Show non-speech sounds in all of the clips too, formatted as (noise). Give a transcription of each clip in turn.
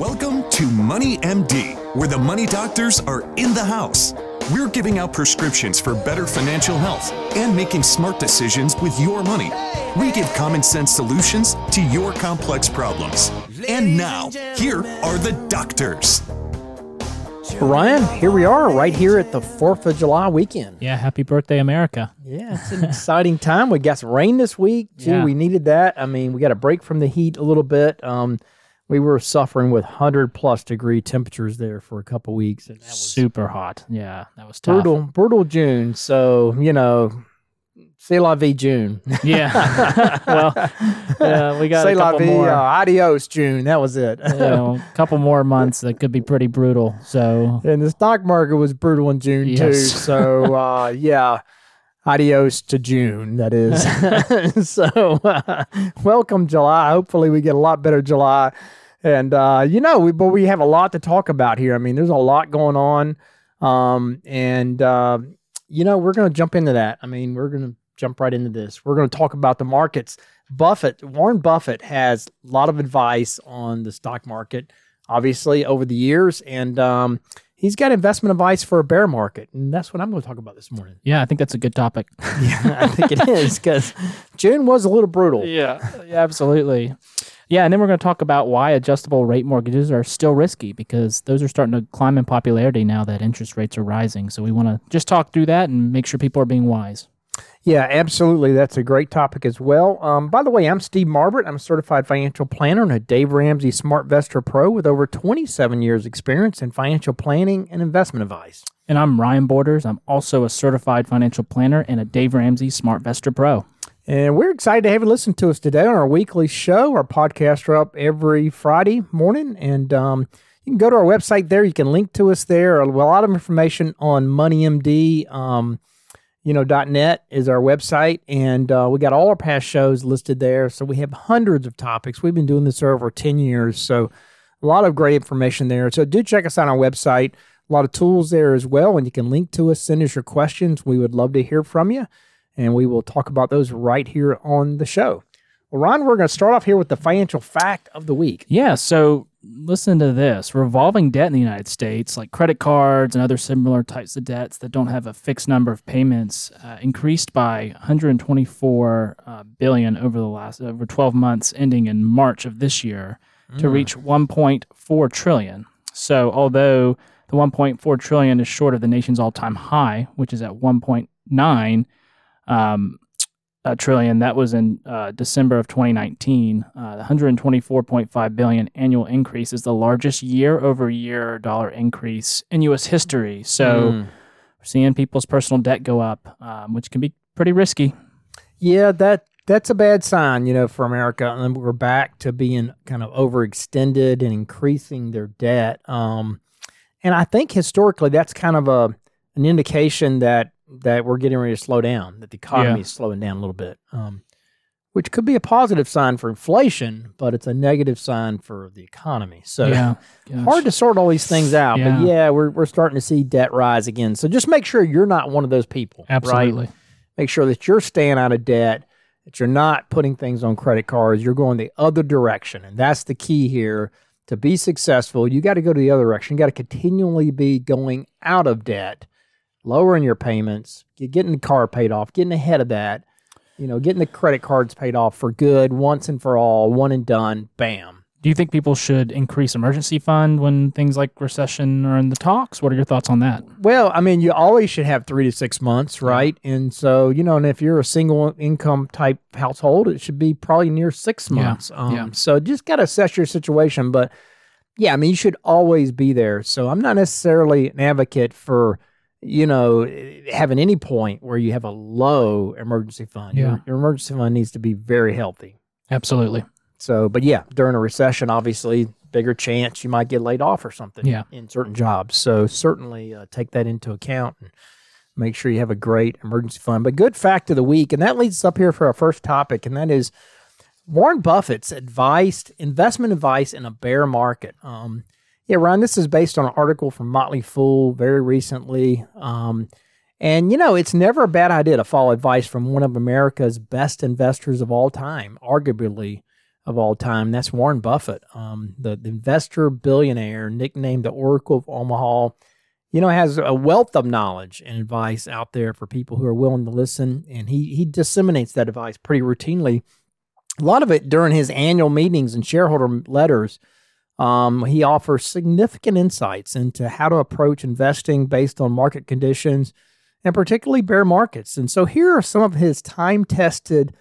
Welcome to Money MD, where the money doctors are in the house. We're giving out prescriptions for better financial health and making smart decisions with your money. We give common sense solutions to your complex problems. And now, here are the doctors. Ryan, here we are right here at the 4th of July weekend. Yeah, happy birthday, America. Yeah, it's an exciting time. We got some rain this week. Gee, Yeah. we needed that. I mean, we got a break from the heat a little bit. Um, we were suffering with 100 plus degree temperatures there for a couple weeks. And that was Super hot. Yeah, that was tough. brutal, brutal June. So, you know, c'est la vie June. Yeah. (laughs) well, yeah, we got C'est a la couple vie, more. uh, adios June. That was it. you (laughs) know, a couple more months that could be pretty brutal. So And the stock market was brutal in June too. (laughs) So uh, yeah, adios to June. That is. so uh, welcome July. Hopefully we get a lot better July. And uh, you know, we, but we have a lot to talk about here. I mean, there's a lot going on, um, and uh, you know, we're going to jump into that. I mean, we're going to jump right into this. We're going to talk about the markets. Buffett, Warren Buffett, has a lot of advice on the stock market obviously over the years and um, he's got investment advice for a bear market and that's what i'm going to talk about this morning yeah, I think that's a good topic. (laughs) yeah i think it is because june was a little brutal yeah, yeah, absolutely. Yeah, and then we're going to talk about why adjustable rate mortgages are still risky because those are starting to climb in popularity now that interest rates are rising. So we want to just talk through that and make sure people are being wise. yeah absolutely that's a great topic as well um, by the way i'm steve marbert i'm a certified financial planner and a dave ramsey Smart smartvestor pro with over 27 years experience in financial planning and investment advice And I'm Ryan Borders. I'm also a certified financial planner and a Dave Ramsey Smart SmartVestor Pro. And we're excited to have you listen to us today on our weekly show. Our podcasts are up every Friday morning, and um, you can go to our website there. You can link to us there. A lot of information on MoneyMD, um, you know, .net is our website, and uh, we got all our past shows listed there. So we have hundreds of topics. We've been doing this over ten years, so a lot of great information there. So do check us out on our website. A lot of tools there as well, and you can link to us. Send us your questions. We would love to hear from you and we will talk about those right here on the show. Well, Ron, we're going to start off here with the financial fact of the week. Yeah, so listen to this. Revolving debt in the United States, like credit cards and other similar types of debts that don't have a fixed number of payments, uh, increased by 124 uh, billion over the last over 12 months ending in March of this year to reach 1.4 trillion. So, although the 1.4 trillion is short of the nation's all-time high, which is at 1.9 um, a trillion. That was in uh, December of 2019. Uh, the 124.5 billion annual increase is the largest year-over-year dollar increase in U.S. history. So Mm. seeing people's personal debt go up, um, which can be pretty risky. Yeah, that that's a bad sign, you know, for America. And we're back to being kind of overextended and increasing their debt. Um, and I think historically that's kind of a an indication that that we're getting ready to slow down, that the economy Yeah. is slowing down a little bit. Um, which could be a positive sign for inflation, but it's a negative sign for the economy. So yeah, (laughs) hard to sort all these things out. But Yeah. yeah, we're, we're starting to see debt rise again. So just make sure you're not one of those people. right? absolutely. Make sure that you're staying out of debt, that you're not putting things on credit cards. You're going the other direction. And that's the key here. To be successful, you got to go to the other direction. You got to continually be going out of debt, lowering your payments, getting the car paid off, getting ahead of that, you know, getting the credit cards paid off for good once and for all, one and done, bam. Do you think people should increase emergency fund when things like recession are in the talks? What are your thoughts on that? Well, I mean, you always should have three to six months, right? And so, you know, and if you're a single income type household, it should be probably near six Yeah, months. Um, yeah. So just got to assess your situation. But yeah, I mean, you should always be there. So I'm not necessarily an advocate for, you know, having any point where you have a low emergency fund. Yeah. Your, your emergency fund needs to be very healthy. Absolutely. So, but yeah, during a recession, obviously, bigger chance you might get laid off or something Yeah. in certain jobs. So, certainly uh, take that into account and make sure you have a great emergency fund. But good fact of the week, and that leads us up here for our first topic, and that is Warren Buffett's advice, investment advice in a bear market. Um, yeah, Ryan, this is based on an article from Motley Fool very recently. Um, and, you know, it's never a bad idea to follow advice from one of America's best investors of all time, arguably of all time. That's Warren Buffett, um, the, the investor billionaire, nicknamed the Oracle of Omaha. You know, has a wealth of knowledge and advice out there for people who are willing to listen, and he he disseminates that advice pretty routinely. A lot of it during his annual meetings and shareholder letters. Um, he offers significant insights into how to approach investing based on market conditions and particularly bear markets. And so here are some of his time tested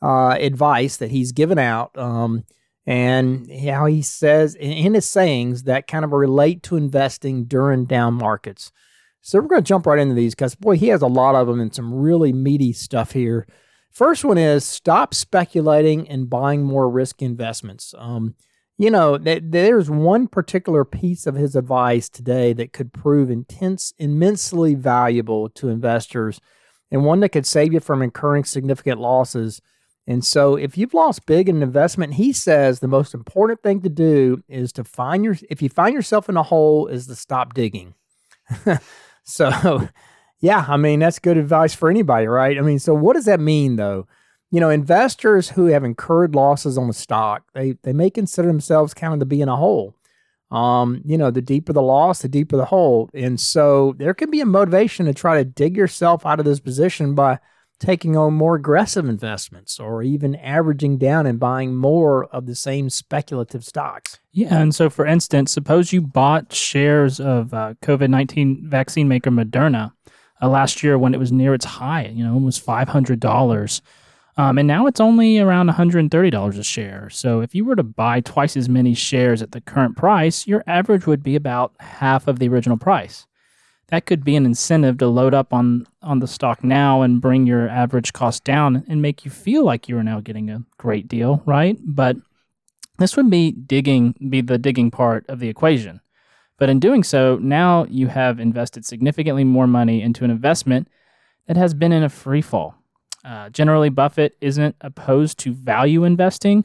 uh, advice that he's given out um, and how he says in his sayings that kind of relate to investing during down markets. So we're going to jump right into these because, boy, he has a lot of them and some really meaty stuff here. First one is stop speculating and buying more risk investments. Um, you know, th- there's one particular piece of his advice today that could prove intense, immensely valuable to investors and one that could save you from incurring significant losses. And so, if you've lost big in an investment, he says the most important thing to do is to find your, if you find yourself in a hole, is to stop digging. (laughs) so, yeah, I mean, that's good advice for anybody, right? I mean, so what does that mean though? You know, investors who have incurred losses on the stock, they they may consider themselves kind of to be in a hole. Um, you know, the deeper the loss, the deeper the hole. And so there can be a motivation to try to dig yourself out of this position by taking on more aggressive investments or even averaging down and buying more of the same speculative stocks. Yeah. And so, for instance, suppose you bought shares of uh, COVID 19 vaccine maker Moderna uh, last year when it was near its high, you know, almost $500. Um, and now it's only around $130 a share. So if you were to buy twice as many shares at the current price, your average would be about half of the original price. That could be an incentive to load up on, on the stock now and bring your average cost down and make you feel like you are now getting a great deal, right? But this would be digging be the digging part of the equation. But in doing so, now you have invested significantly more money into an investment that has been in a free fall. Uh, generally, Buffett isn't opposed to value investing,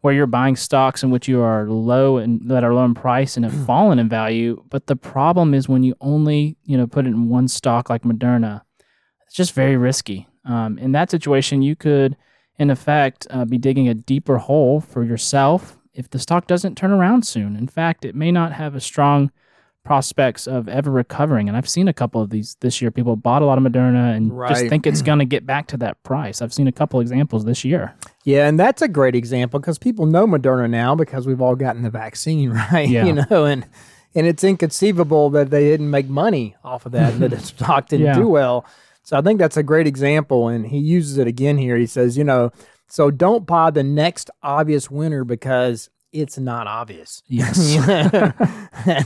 where you're buying stocks in which you are low and that are low in price and have fallen in value. But the problem is when you only you know put it in one stock like Moderna, it's just very risky. Um, in that situation, you could, in effect, uh, be digging a deeper hole for yourself if the stock doesn't turn around soon. In fact, it may not have a strong prospects of ever recovering. And I've seen a couple of these this year. People bought a lot of Moderna and right. just think it's going to (clears throat) get back to that price. I've seen a couple examples this year. Yeah, and that's a great example because people know Moderna now because we've all gotten the vaccine, (laughs) right? Yeah. You know, and and it's inconceivable that they didn't make money off of that and that (laughs) its stock didn't yeah. do well. So I think that's a great example. And he uses it again here. He says, you know, so don't buy the next obvious winner because it's not obvious. (laughs) Yes.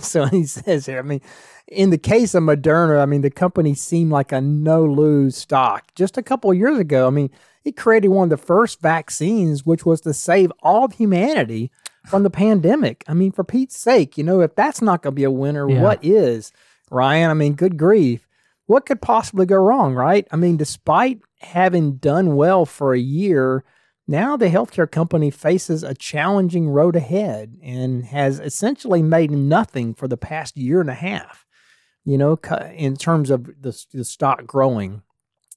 (laughs) so he says here, I mean, in the case of Moderna, I mean, the company seemed like a no lose stock. Just a couple years ago, I mean, it created one of the first vaccines, which was to save all of humanity from the pandemic. I mean, for Pete's sake, you know, if that's not going to be a winner, yeah. what is, Ryan? I mean, good grief. What could possibly go wrong, right? I mean, despite having done well for a year, now, the healthcare company faces a challenging road ahead and has essentially made nothing for the past year and a half, you know, in terms of the, the stock growing.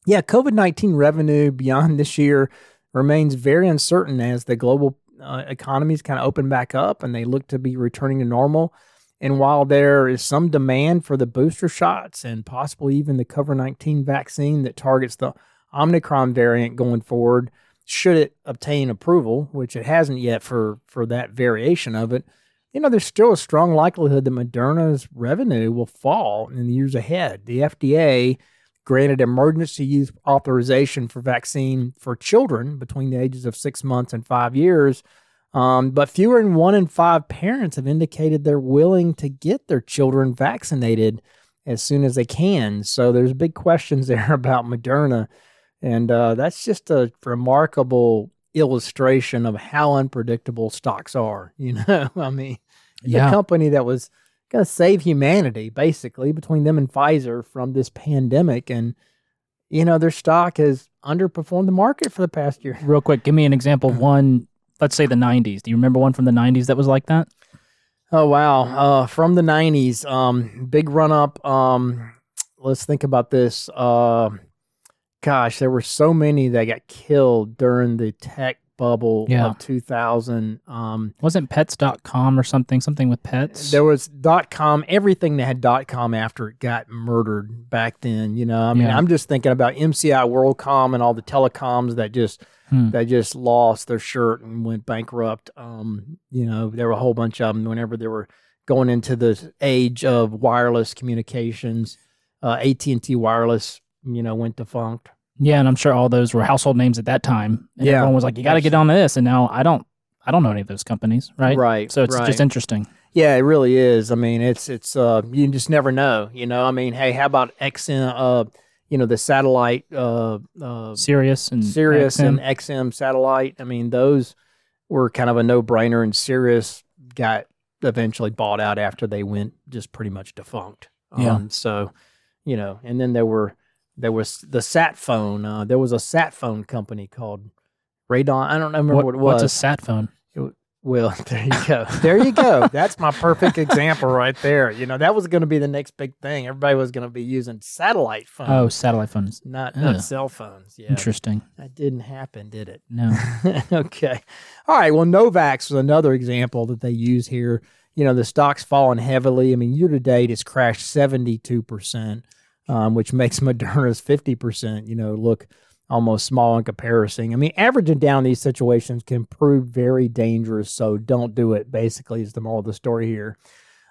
Yeah, COVID 19 revenue beyond this year remains very uncertain as the global uh, economies kind of open back up and they look to be returning to normal. And while there is some demand for the booster shots and possibly even the COVID 19 vaccine that targets the Omicron variant going forward, should it obtain approval, which it hasn't yet for for that variation of it, you know, there's still a strong likelihood that Moderna's revenue will fall in the years ahead. The FDA granted emergency use authorization for vaccine for children between the ages of six months and five years. Um, but fewer than one in five parents have indicated they're willing to get their children vaccinated as soon as they can. So there's big questions (laughs) there about Moderna. And uh, that's just a remarkable illustration of how unpredictable stocks are. (laughs) You know, I mean, yeah. a company that was going to save humanity basically between them and Pfizer from this pandemic. And, you know, their stock has underperformed the market for the past year. Real quick, give me an example of (laughs) one, let's say the 90s. Do you remember one from the 90s that was like that? Oh, wow. Uh, from the 90s, um, big run up. Um, let's think about this. Uh, gosh, there were so many that got killed during the tech bubble Yeah. of 2000. Um, Wasn't pets.com or something? Something with pets? there was dot com. Everything that had dot com after it got murdered back then. You know, I mean, Yeah. I'm just thinking about MCI WorldCom and all the telecoms that just Hmm. they just lost their shirt and went bankrupt. Um, you know, there were a whole bunch of them whenever they were going into the age of wireless communications. Uh, AT and T Wireless, you know, went defunct. Yeah, and I'm sure all those were household names at that time. And Yeah. everyone was like, "You got to get on this." And now I don't, I don't know any of those companies, right? Right, So it's right. just interesting. Yeah, it really is. I mean, it's it's uh you just never know, you know. I mean, hey, how about XM uh you know, the satellite uh uh Sirius and Sirius XM. and XM satellite. I mean, those were kind of a no-brainer and Sirius got eventually bought out after they went just pretty much defunct. Yeah. Um, so, you know, and then there were there was the sat phone. Uh, there was a sat phone company called Radon. I don't remember what, What- it was. what's a sat phone? Well, (laughs) there you go. There you go. That's my perfect example right there. You know, that was going to be the next big thing. Everybody was going to be using satellite phones, Oh, satellite phones. not not cell phones. Yeah, Interesting. that didn't happen, did it? No. (laughs) okay. All right. Well, Novavax was another example that they use here. You know, the stock's fallen heavily. I mean, year to date, it's crashed 72%, um, which (laughs) makes Moderna's 50%, you know, look almost small in comparison. I mean, averaging down these situations can prove very dangerous. So don't do it, basically, is the moral of the story here.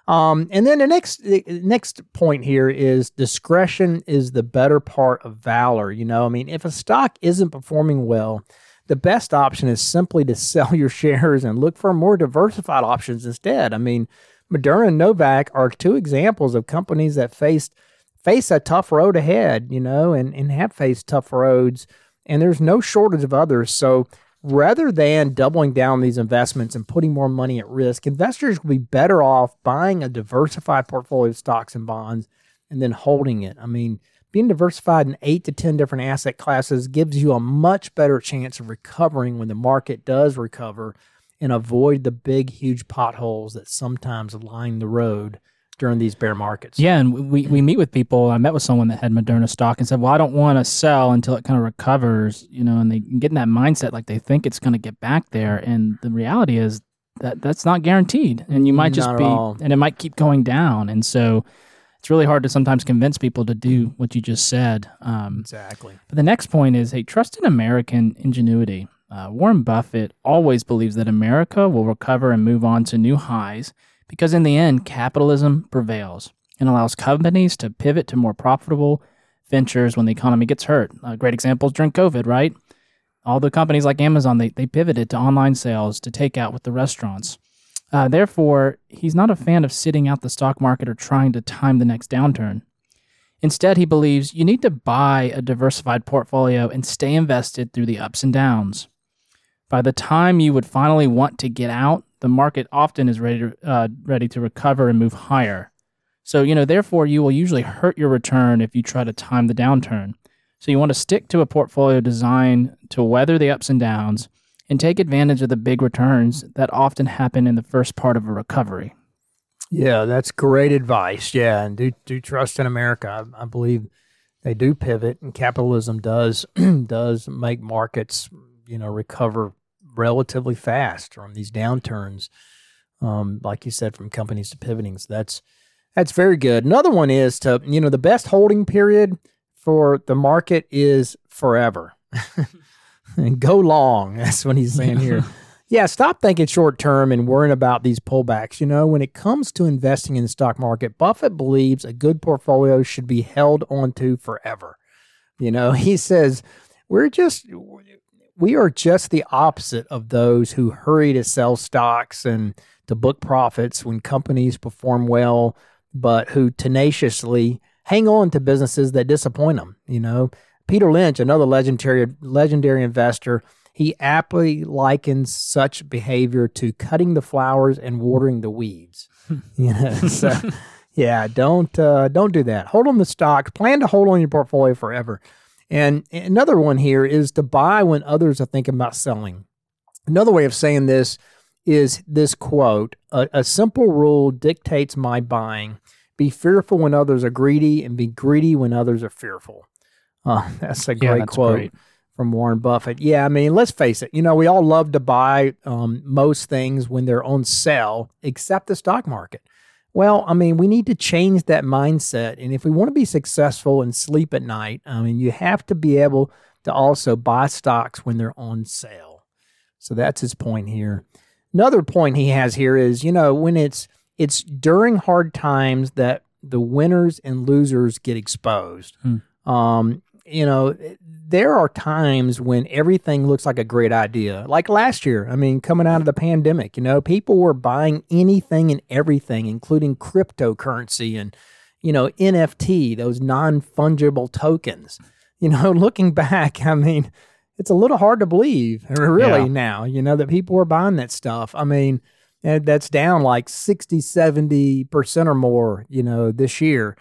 Um, and then the next the next point here is discretion is the better part of valor. You know, I mean, if a stock isn't performing well, the best option is simply to (laughs) sell your shares and look for more diversified options instead. I mean, Moderna and Novavax are two examples of companies that faced face a tough road ahead, you know, and, and have faced tough roads. And there's no shortage of others. So rather than doubling down these investments and putting more money at risk, investors will be better off buying a diversified portfolio of stocks and bonds and then holding it. I mean, being diversified in eight to 10 different asset classes gives you a much better chance of recovering when the market does recover and avoid the big, huge potholes that sometimes line the road during these bear markets. Yeah, and we, we meet with people. I met with someone that had Moderna stock and said, "Well, I don't want to sell until it kind of recovers." You know, and they get in that mindset like they think it's going to get back there, and the reality is that that's not guaranteed, and you might just Not be, and it might keep going down, and so it's really hard to sometimes convince people to do what you just said. Um, Exactly. but the next point is, hey, trust in American ingenuity. Uh, Warren Buffett always believes that America will recover and move on to new highs because, in the end, capitalism prevails and allows companies to pivot to more profitable ventures when the economy gets hurt. A great example is during COVID, right? All the companies like Amazon, they, they pivoted to online sales, to take out with the restaurants. Uh, therefore, he's not a fan of sitting out the stock market or trying to time the next downturn. Instead, he believes you need to buy a diversified portfolio and stay invested through the ups and downs. By the time you would finally want to get out, the market often is ready to, uh, ready to recover and move higher. So, you know, therefore, you will usually hurt your return if you try to time the downturn. So, you want to stick to a portfolio designed to weather the ups and downs and take advantage of the big returns that often happen in the first part of a recovery. Yeah, that's great advice. Yeah, and do do trust in America. I, I believe they do pivot, and capitalism does (clears throat) does make markets, you know, recover relatively fast from these downturns. Um, like you said, from companies to pivoting. So that's that's very good. Another one is to you know the best holding period for the market is forever. and (laughs) go long. (laughs) That's what he's saying here. (laughs) Yeah, stop thinking short term and worrying about these pullbacks. You know, when it comes to investing in the stock market, Buffett believes a good portfolio should be held onto forever. You know, he says, we're just, we are just the opposite of those who hurry to sell stocks and to book profits when companies perform well, but who tenaciously hang on to businesses that disappoint them. You know, Peter Lynch, another legendary legendary investor, he aptly likens such behavior to cutting the flowers and watering the weeds. (laughs) you know, so (laughs) yeah, don't uh, don't do that. Hold on the stock. Plan to hold on your portfolio forever. And another one here is to buy when others are thinking about selling. Another way of saying this is this quote: "A, a simple rule dictates my buying: be fearful when others are greedy, and be greedy when others are fearful." Uh, (laughs) that's a Yeah, great that's quote great. from Warren Buffett. Yeah, I mean, let's face it. You know, we all love to buy um, most things when they're on sale, except the stock market. Well, I mean, we need to change that mindset. And if we want to be successful and sleep at night, I mean, you have to be able to also buy stocks when they're on sale. So that's his point here. Another point he has here is, you know, when it's it's during hard times that the winners and losers get exposed. Hmm. Um, you know, there are times when everything looks like a great idea. Like last year, I mean, coming out of the pandemic, you know, people were buying anything and everything, including cryptocurrency and, you know, NFT, those non fungible tokens. You know, (laughs) looking back, I mean, it's a little hard to believe, really, yeah. now, you know, that people were buying that stuff. I mean, that's down like 60, 70% or more, you know, this year.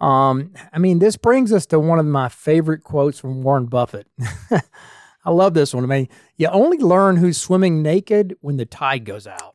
Um, I mean, this brings us to one of my favorite quotes from Warren Buffett. (laughs) I love this one. I mean, you only learn who's swimming naked when the tide goes out. (laughs) (laughs)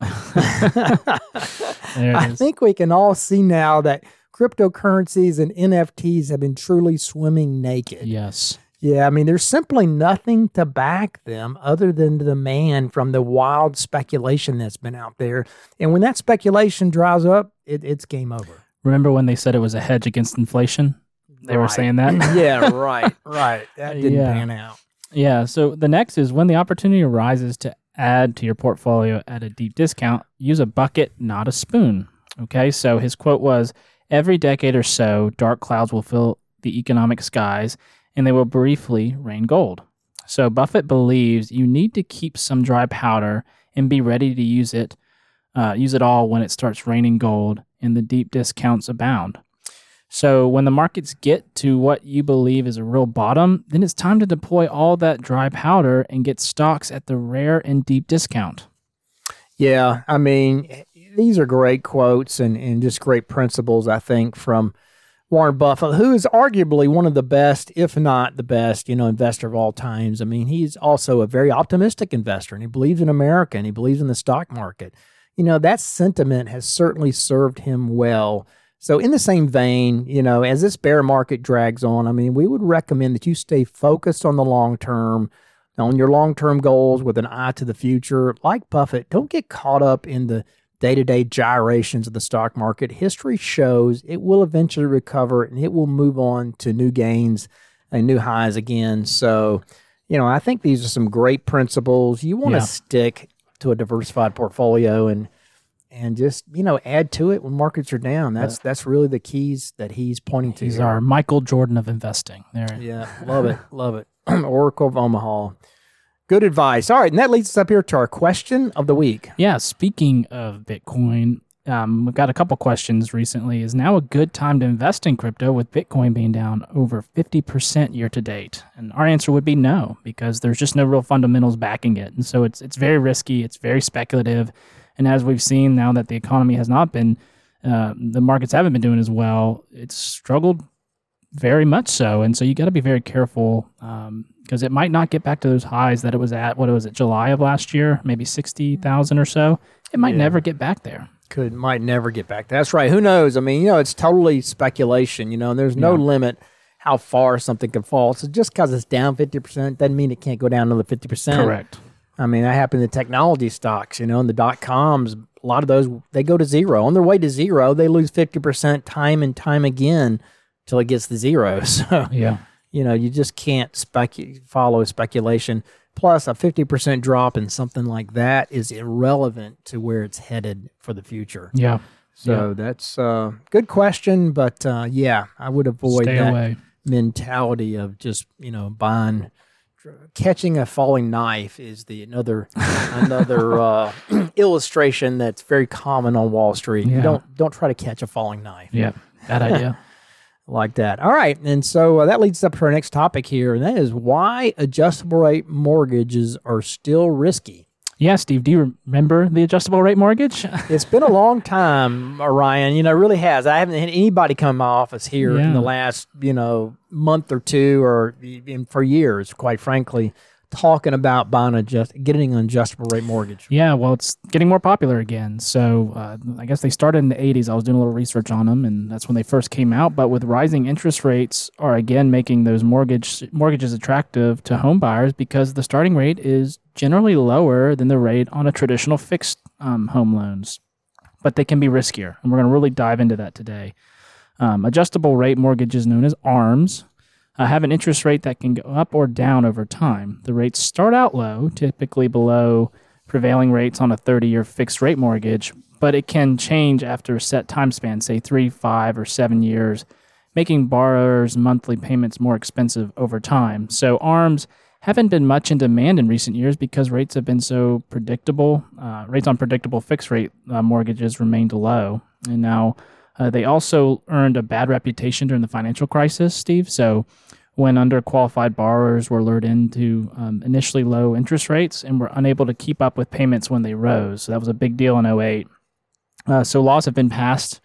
I think we can all see now that cryptocurrencies and NFTs have been truly swimming naked. Yes. Yeah, I mean, there's simply nothing to back them other than the demand from the wild speculation that's been out there. And when that speculation dries up, it, it's game over. Remember when they said it was a hedge against inflation? They right. were saying that. (laughs) yeah, right, (laughs) right. That didn't yeah. pan out. Yeah. So the next is when the opportunity arises to add to your portfolio at a deep discount, use a bucket, not a spoon. Okay. So his quote was Every decade or so, dark clouds will fill the economic skies and they will briefly rain gold. So Buffett believes you need to keep some dry powder and be ready to use it, uh, use it all when it starts raining gold and the deep discounts abound. So when the markets get to what you believe is a real bottom, then it's time to deploy all that dry powder and get stocks at the rare and deep discount. Yeah, I mean, these are great quotes and, and just great principles, I think, from Warren Buffett, who is arguably one of the best, if not the best, you know, investor of all times. I mean, he's also a very optimistic investor and he believes in America and he believes in the stock market you know, that sentiment has certainly served him well. So, in the same vein, you know, as this bear market drags on, I mean, we would recommend that you stay focused on the long term, on your long term goals with an eye to the future. Like Buffett, don't get caught up in the day to day gyrations of the stock market. History shows it will eventually recover and it will move on to new gains and new highs again. So, you know, I think these are some great principles. You want to yeah. stick to a diversified portfolio and and just you know add to it when markets are down. That's that's really the keys that he's pointing to. He's here. our Michael Jordan of investing. There. Yeah, love it, love it. (clears throat) Oracle of Omaha. Good advice. All right, and that leads us up here to our question of the week. Yeah, speaking of Bitcoin, um, we've got a couple questions recently. Is now a good time to invest in crypto with Bitcoin being down over 50% year to date? And our answer would be no, because there's just no real fundamentals backing it. And so it's, it's very risky, it's very speculative. And as we've seen now that the economy has not been, uh, the markets haven't been doing as well, it's struggled very much so. And so you got to be very careful because um, it might not get back to those highs that it was at, what was it, July of last year, maybe 60,000 or so. It might yeah. never get back there could might never get back. That's right. Who knows? I mean, you know, it's totally speculation. You know, and there's no yeah. limit how far something can fall. So just because it's down fifty percent doesn't mean it can't go down another fifty percent. Correct. I mean, that happened in technology stocks. You know, and the dot coms. A lot of those they go to zero. On their way to zero, they lose fifty percent time and time again till it gets to zero. (laughs) So yeah, you know, you just can't specu- follow speculation. Plus, a 50% drop in something like that is irrelevant to where it's headed for the future. Yeah. So yeah. that's a uh, good question, but uh, yeah, I would avoid Stay that away. mentality of just you know buying, catching a falling knife is the another (laughs) another uh, (clears throat) illustration that's very common on Wall Street. Yeah. You don't don't try to catch a falling knife. Yeah, bad idea. Like that. All right. And so uh, that leads up to our next topic here, and that is why adjustable rate mortgages are still risky. Yeah, Steve, do you remember the adjustable rate mortgage? (laughs) it's been a long time, Ryan. You know, it really has. I haven't had anybody come to my office here yeah. in the last, you know, month or two or even for years, quite frankly, talking about buying a just getting an adjustable rate mortgage? Yeah, well, it's getting more popular again. So uh, I guess they started in the 80s. I was doing a little research on them, and that's when they first came out. But with rising interest rates, are again making those mortgage mortgages attractive to home buyers because the starting rate is generally lower than the rate on a traditional fixed um, home loans, but they can be riskier, and we're going to really dive into that today. Um, adjustable rate mortgages, known as ARMs, uh, have an interest rate that can go up or down over time. The rates start out low, typically below prevailing rates on a 30 year fixed rate mortgage, but it can change after a set time span, say three, five, or seven years, making borrowers' monthly payments more expensive over time. So, ARMs haven't been much in demand in recent years because rates have been so predictable. Uh, rates on predictable fixed rate uh, mortgages remained low. And now uh, they also earned a bad reputation during the financial crisis, Steve. So, when underqualified borrowers were lured into um, initially low interest rates and were unable to keep up with payments when they rose. So, that was a big deal in 08. Uh, so, laws have been passed,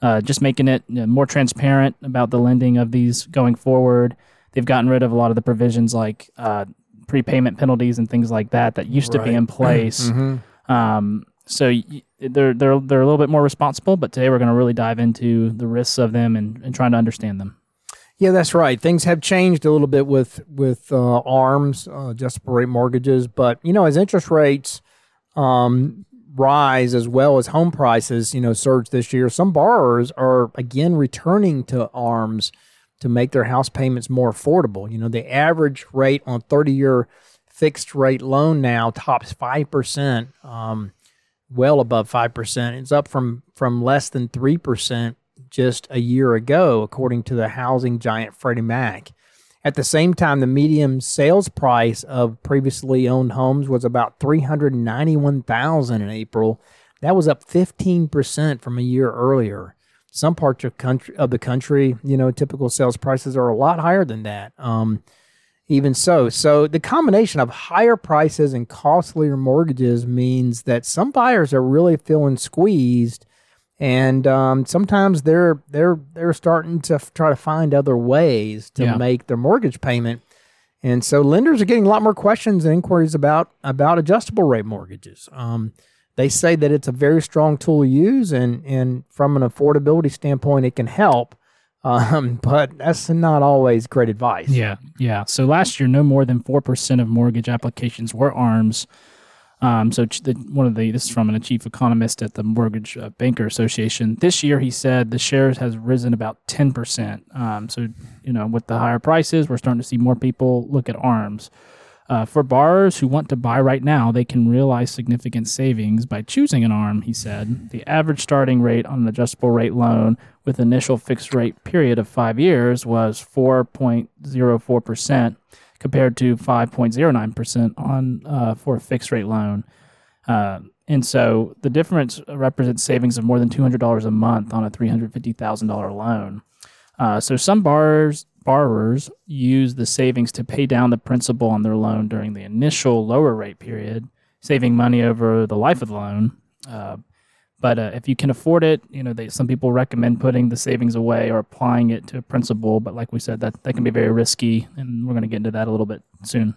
uh, just making it more transparent about the lending of these going forward. They've gotten rid of a lot of the provisions like uh, prepayment penalties and things like that that used right. to be in (clears throat) place. mm-hmm. um, so they're they're they're a little bit more responsible. But today we're going to really dive into the risks of them and, and trying to understand them. Yeah, that's right. Things have changed a little bit with with uh, ARMs, uh, adjustable rate mortgages. But you know, as interest rates um, rise as well as home prices, you know, surge this year, some borrowers are again returning to ARMs to make their house payments more affordable. You know, the average rate on thirty year fixed rate loan now tops five percent. Um, well above 5%. It's up from, from less than 3% just a year ago, according to the housing giant Freddie Mac. At the same time, the median sales price of previously owned homes was about 391,000 in April. That was up 15% from a year earlier. Some parts of country of the country, you know, typical sales prices are a lot higher than that. Um, even so, so the combination of higher prices and costlier mortgages means that some buyers are really feeling squeezed, and um, sometimes they're they're they're starting to f- try to find other ways to yeah. make their mortgage payment. And so lenders are getting a lot more questions and inquiries about about adjustable rate mortgages. Um, they say that it's a very strong tool to use, and and from an affordability standpoint, it can help. Um, (laughs) but that's not always great advice. Yeah, yeah. So last year, no more than four percent of mortgage applications were ARMs. Um, so the, one of the this is from a chief economist at the Mortgage uh, Banker Association. This year, he said the shares has risen about ten percent. Um, so you know, with the higher prices, we're starting to see more people look at ARMs. Uh, for borrowers who want to buy right now, they can realize significant savings by choosing an ARM, he said. The average starting rate on an adjustable rate loan with initial fixed rate period of five years was 4.04% compared to 5.09% on uh, for a fixed rate loan. Uh, and so the difference represents savings of more than $200 a month on a $350,000 loan. Uh, so some borrowers borrowers use the savings to pay down the principal on their loan during the initial lower rate period, saving money over the life of the loan. Uh, but uh, if you can afford it, you know, they, some people recommend putting the savings away or applying it to principal. But like we said, that that can be very risky, and we're going to get into that a little bit soon.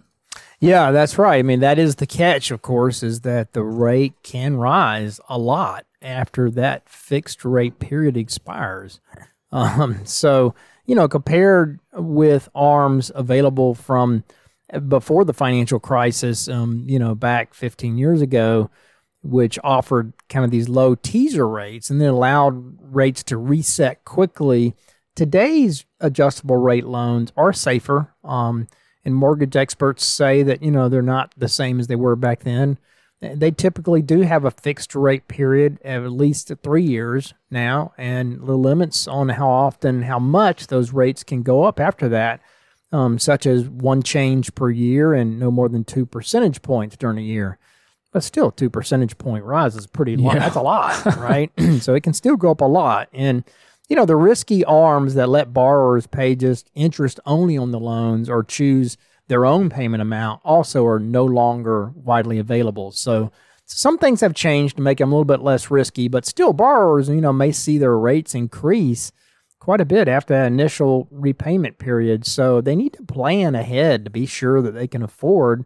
Yeah, that's right. I mean, that is the catch, of course, is that the rate can rise a lot after that fixed rate period expires. (laughs) Um, so you know, compared with arms available from before the financial crisis, um, you know, back 15 years ago, which offered kind of these low teaser rates and then allowed rates to reset quickly. Today's adjustable rate loans are safer. Um, and mortgage experts say that, you know, they're not the same as they were back then. They typically do have a fixed rate period of at least three years now, and the limits on how often, how much those rates can go up after that, um, such as one change per year and no more than two percentage points during a year. But still, two percentage point rise is pretty long. Yeah. That's a lot, (laughs) right? (clears throat) so it can still go up a lot. And, you know, the risky arms that let borrowers pay just interest only on the loans or choose – their own payment amount also are no longer widely available. So some things have changed to make them a little bit less risky, but still borrowers, you know, may see their rates increase quite a bit after that initial repayment period. So they need to plan ahead to be sure that they can afford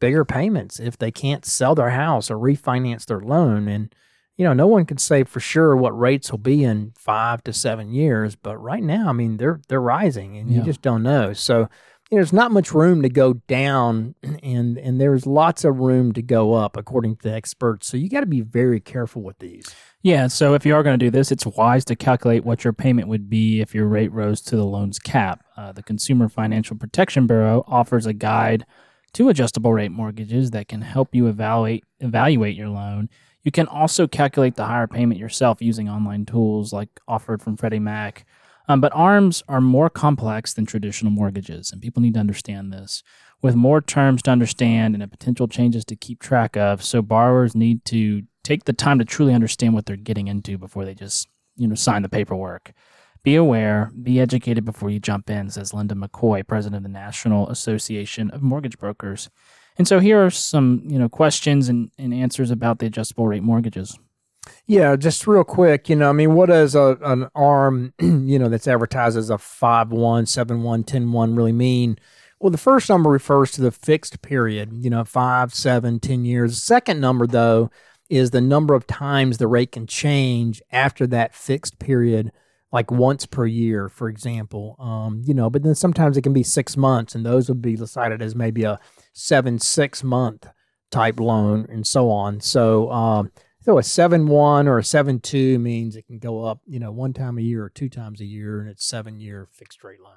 bigger payments if they can't sell their house or refinance their loan. And, you know, no one can say for sure what rates will be in five to seven years, but right now, I mean, they're they're rising and yeah. you just don't know. So you know, there's not much room to go down and and there's lots of room to go up according to experts. So you got to be very careful with these. Yeah, so if you are going to do this, it's wise to calculate what your payment would be if your rate rose to the loan's cap. Uh, the Consumer Financial Protection Bureau offers a guide to adjustable rate mortgages that can help you evaluate evaluate your loan. You can also calculate the higher payment yourself using online tools like offered from Freddie Mac. Um, but ARMs are more complex than traditional mortgages, and people need to understand this. With more terms to understand and potential changes to keep track of, so borrowers need to take the time to truly understand what they're getting into before they just, you know, sign the paperwork. Be aware, be educated before you jump in, says Linda McCoy, president of the National Association of Mortgage Brokers. And so here are some, you know, questions and, and answers about the adjustable rate mortgages. Yeah, just real quick, you know, I mean, what does a, an arm, (clears throat) you know, that's advertised as a 5 1, 7 1, 10 1 really mean? Well, the first number refers to the fixed period, you know, five, seven, ten years. The second number, though, is the number of times the rate can change after that fixed period, like once per year, for example. Um, you know, but then sometimes it can be six months, and those would be decided as maybe a seven six month type loan, and so on. So, um, so a seven one or a seven two means it can go up, you know, one time a year or two times a year, and it's seven year fixed rate loan.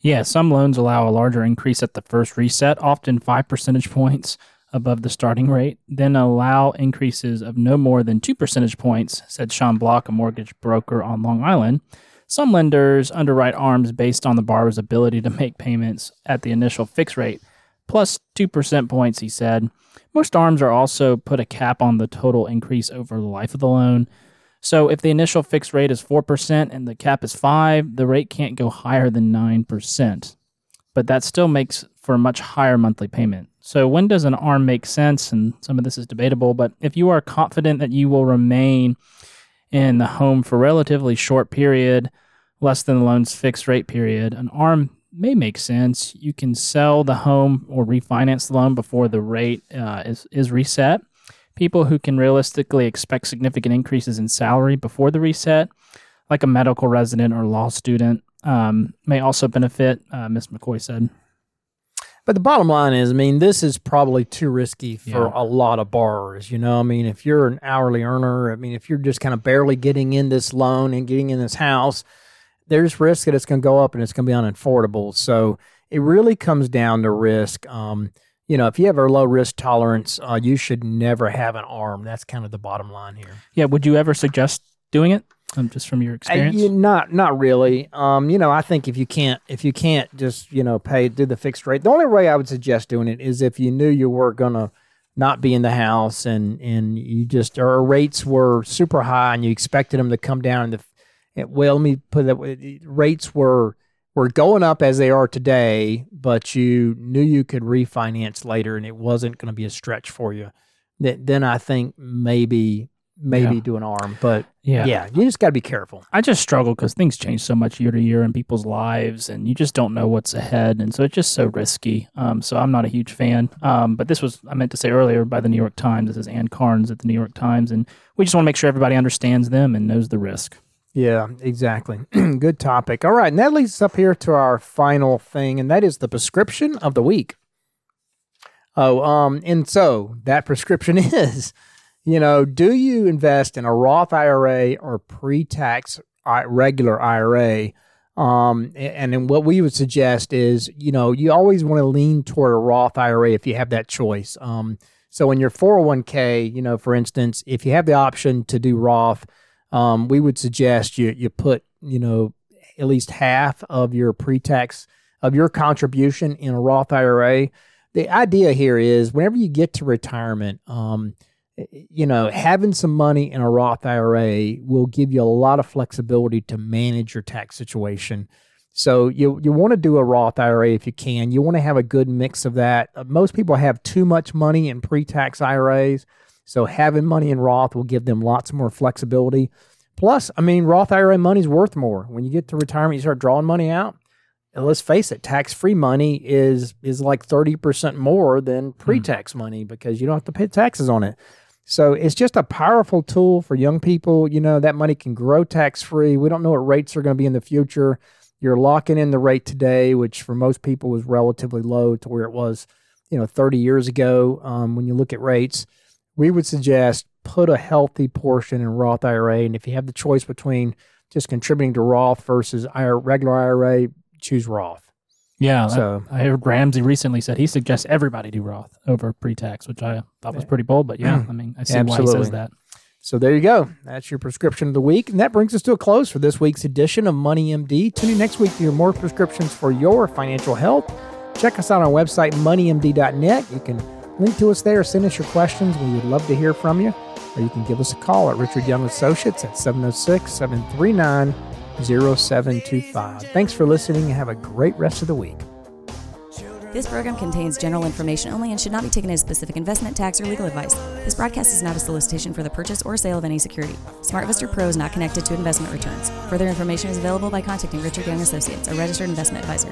Yeah, some loans allow a larger increase at the first reset, often five percentage points above the starting rate, then allow increases of no more than two percentage points, said Sean Block, a mortgage broker on Long Island. Some lenders underwrite ARMs based on the borrower's ability to make payments at the initial fixed rate, plus two percent points, he said. Most ARMs are also put a cap on the total increase over the life of the loan. So if the initial fixed rate is 4% and the cap is 5, the rate can't go higher than 9%. But that still makes for a much higher monthly payment. So, when does an ARM make sense? And some of this is debatable, but if you are confident that you will remain in the home for relatively short period, less than the loan's fixed rate period, an ARM may make sense. You can sell the home or refinance the loan before the rate uh, is, is reset. People who can realistically expect significant increases in salary before the reset, like a medical resident or law student, um, may also benefit, uh, Ms. McCoy said. But the bottom line is, I mean, this is probably too risky for yeah. a lot of borrowers. You know, I mean, if you're an hourly earner, I mean, if you're just kind of barely getting in this loan and getting in this house, there's risk that it's going to go up and it's going to be unaffordable. So it really comes down to risk. Um, you know, if you have a low risk tolerance, uh, you should never have an arm. That's kind of the bottom line here. Yeah. Would you ever suggest doing it? um, just from your experience? I, not not really. Um, you know, I think if you can't if you can't just you know pay do the fixed rate, the only way I would suggest doing it is if you knew you were gonna not be in the house and and you just or rates were super high and you expected them to come down. And the well, let me put that way, rates were were going up as they are today, but you knew you could refinance later and it wasn't going to be a stretch for you. Then I think maybe maybe yeah. do an arm, but yeah, yeah, you just got to be careful. I just struggle because things change so much year to year in people's lives, and you just don't know what's ahead, and so it's just so risky. Um, so I'm not a huge fan. Um, but this was I meant to say earlier by the New York Times. This is Ann Carrns at the New York Times, and we just want to make sure everybody understands them and knows the risk. Yeah, exactly. (clears throat) Good topic. All right, and that leads us up here to our final thing, and that is the prescription of the week. Oh, um, and so that prescription (laughs) is you know, do you invest in a Roth IRA or pre-tax regular IRA? Um, and then what we would suggest is, you know, you always want to lean toward a Roth IRA if you have that choice. Um, so in your 401k, you know, for instance, if you have the option to do Roth, um, we would suggest you you put, you know, at least half of your pre-tax of your contribution in a Roth IRA. The idea here is whenever you get to retirement, um, you know, having some money in a Roth IRA will give you a lot of flexibility to manage your tax situation. So you you want to do a Roth IRA if you can. You want to have a good mix of that. Uh, most people have too much money in pre-tax IRAs, so having money in Roth will give them lots more flexibility. Plus, I mean, Roth IRA money's worth more. When you get to retirement, you start drawing money out. And let's face it, tax-free money is is like 30% more than pre-tax money because you don't have to pay taxes on it. So it's just a powerful tool for young people. You know, that money can grow tax-free. We don't know what rates are going to be in the future. You're locking in the rate today, which for most people was relatively low to where it was, you know, 30 years ago. Um, when you look at rates, we would suggest put a healthy portion in Roth IRA. And if you have the choice between just contributing to Roth versus regular IRA, choose Roth. Yeah. So I, I heard Ramsey recently said he suggests everybody do Roth over pre-tax, which I thought was pretty bold. But yeah, mm. I mean, I see Absolutely. why he says that. So there you go. That's your prescription of the week. And that brings us to a close for this week's edition of Money MD. Tune in next week to hear more prescriptions for your financial health. Check us out on our website, moneymd.net. You can link to us there, send us your questions. We would love to hear from you. Or you can give us a call at Richard Young Associates at 706 739 0725. Thanks for listening and have a great rest of the week. This program contains general information only and should not be taken as specific investment, tax, or legal advice. This broadcast is not a solicitation for the purchase or sale of any security. SmartVestor Pro is not connected to investment returns. Further information is available by contacting Richard Young Associates, a registered investment advisor.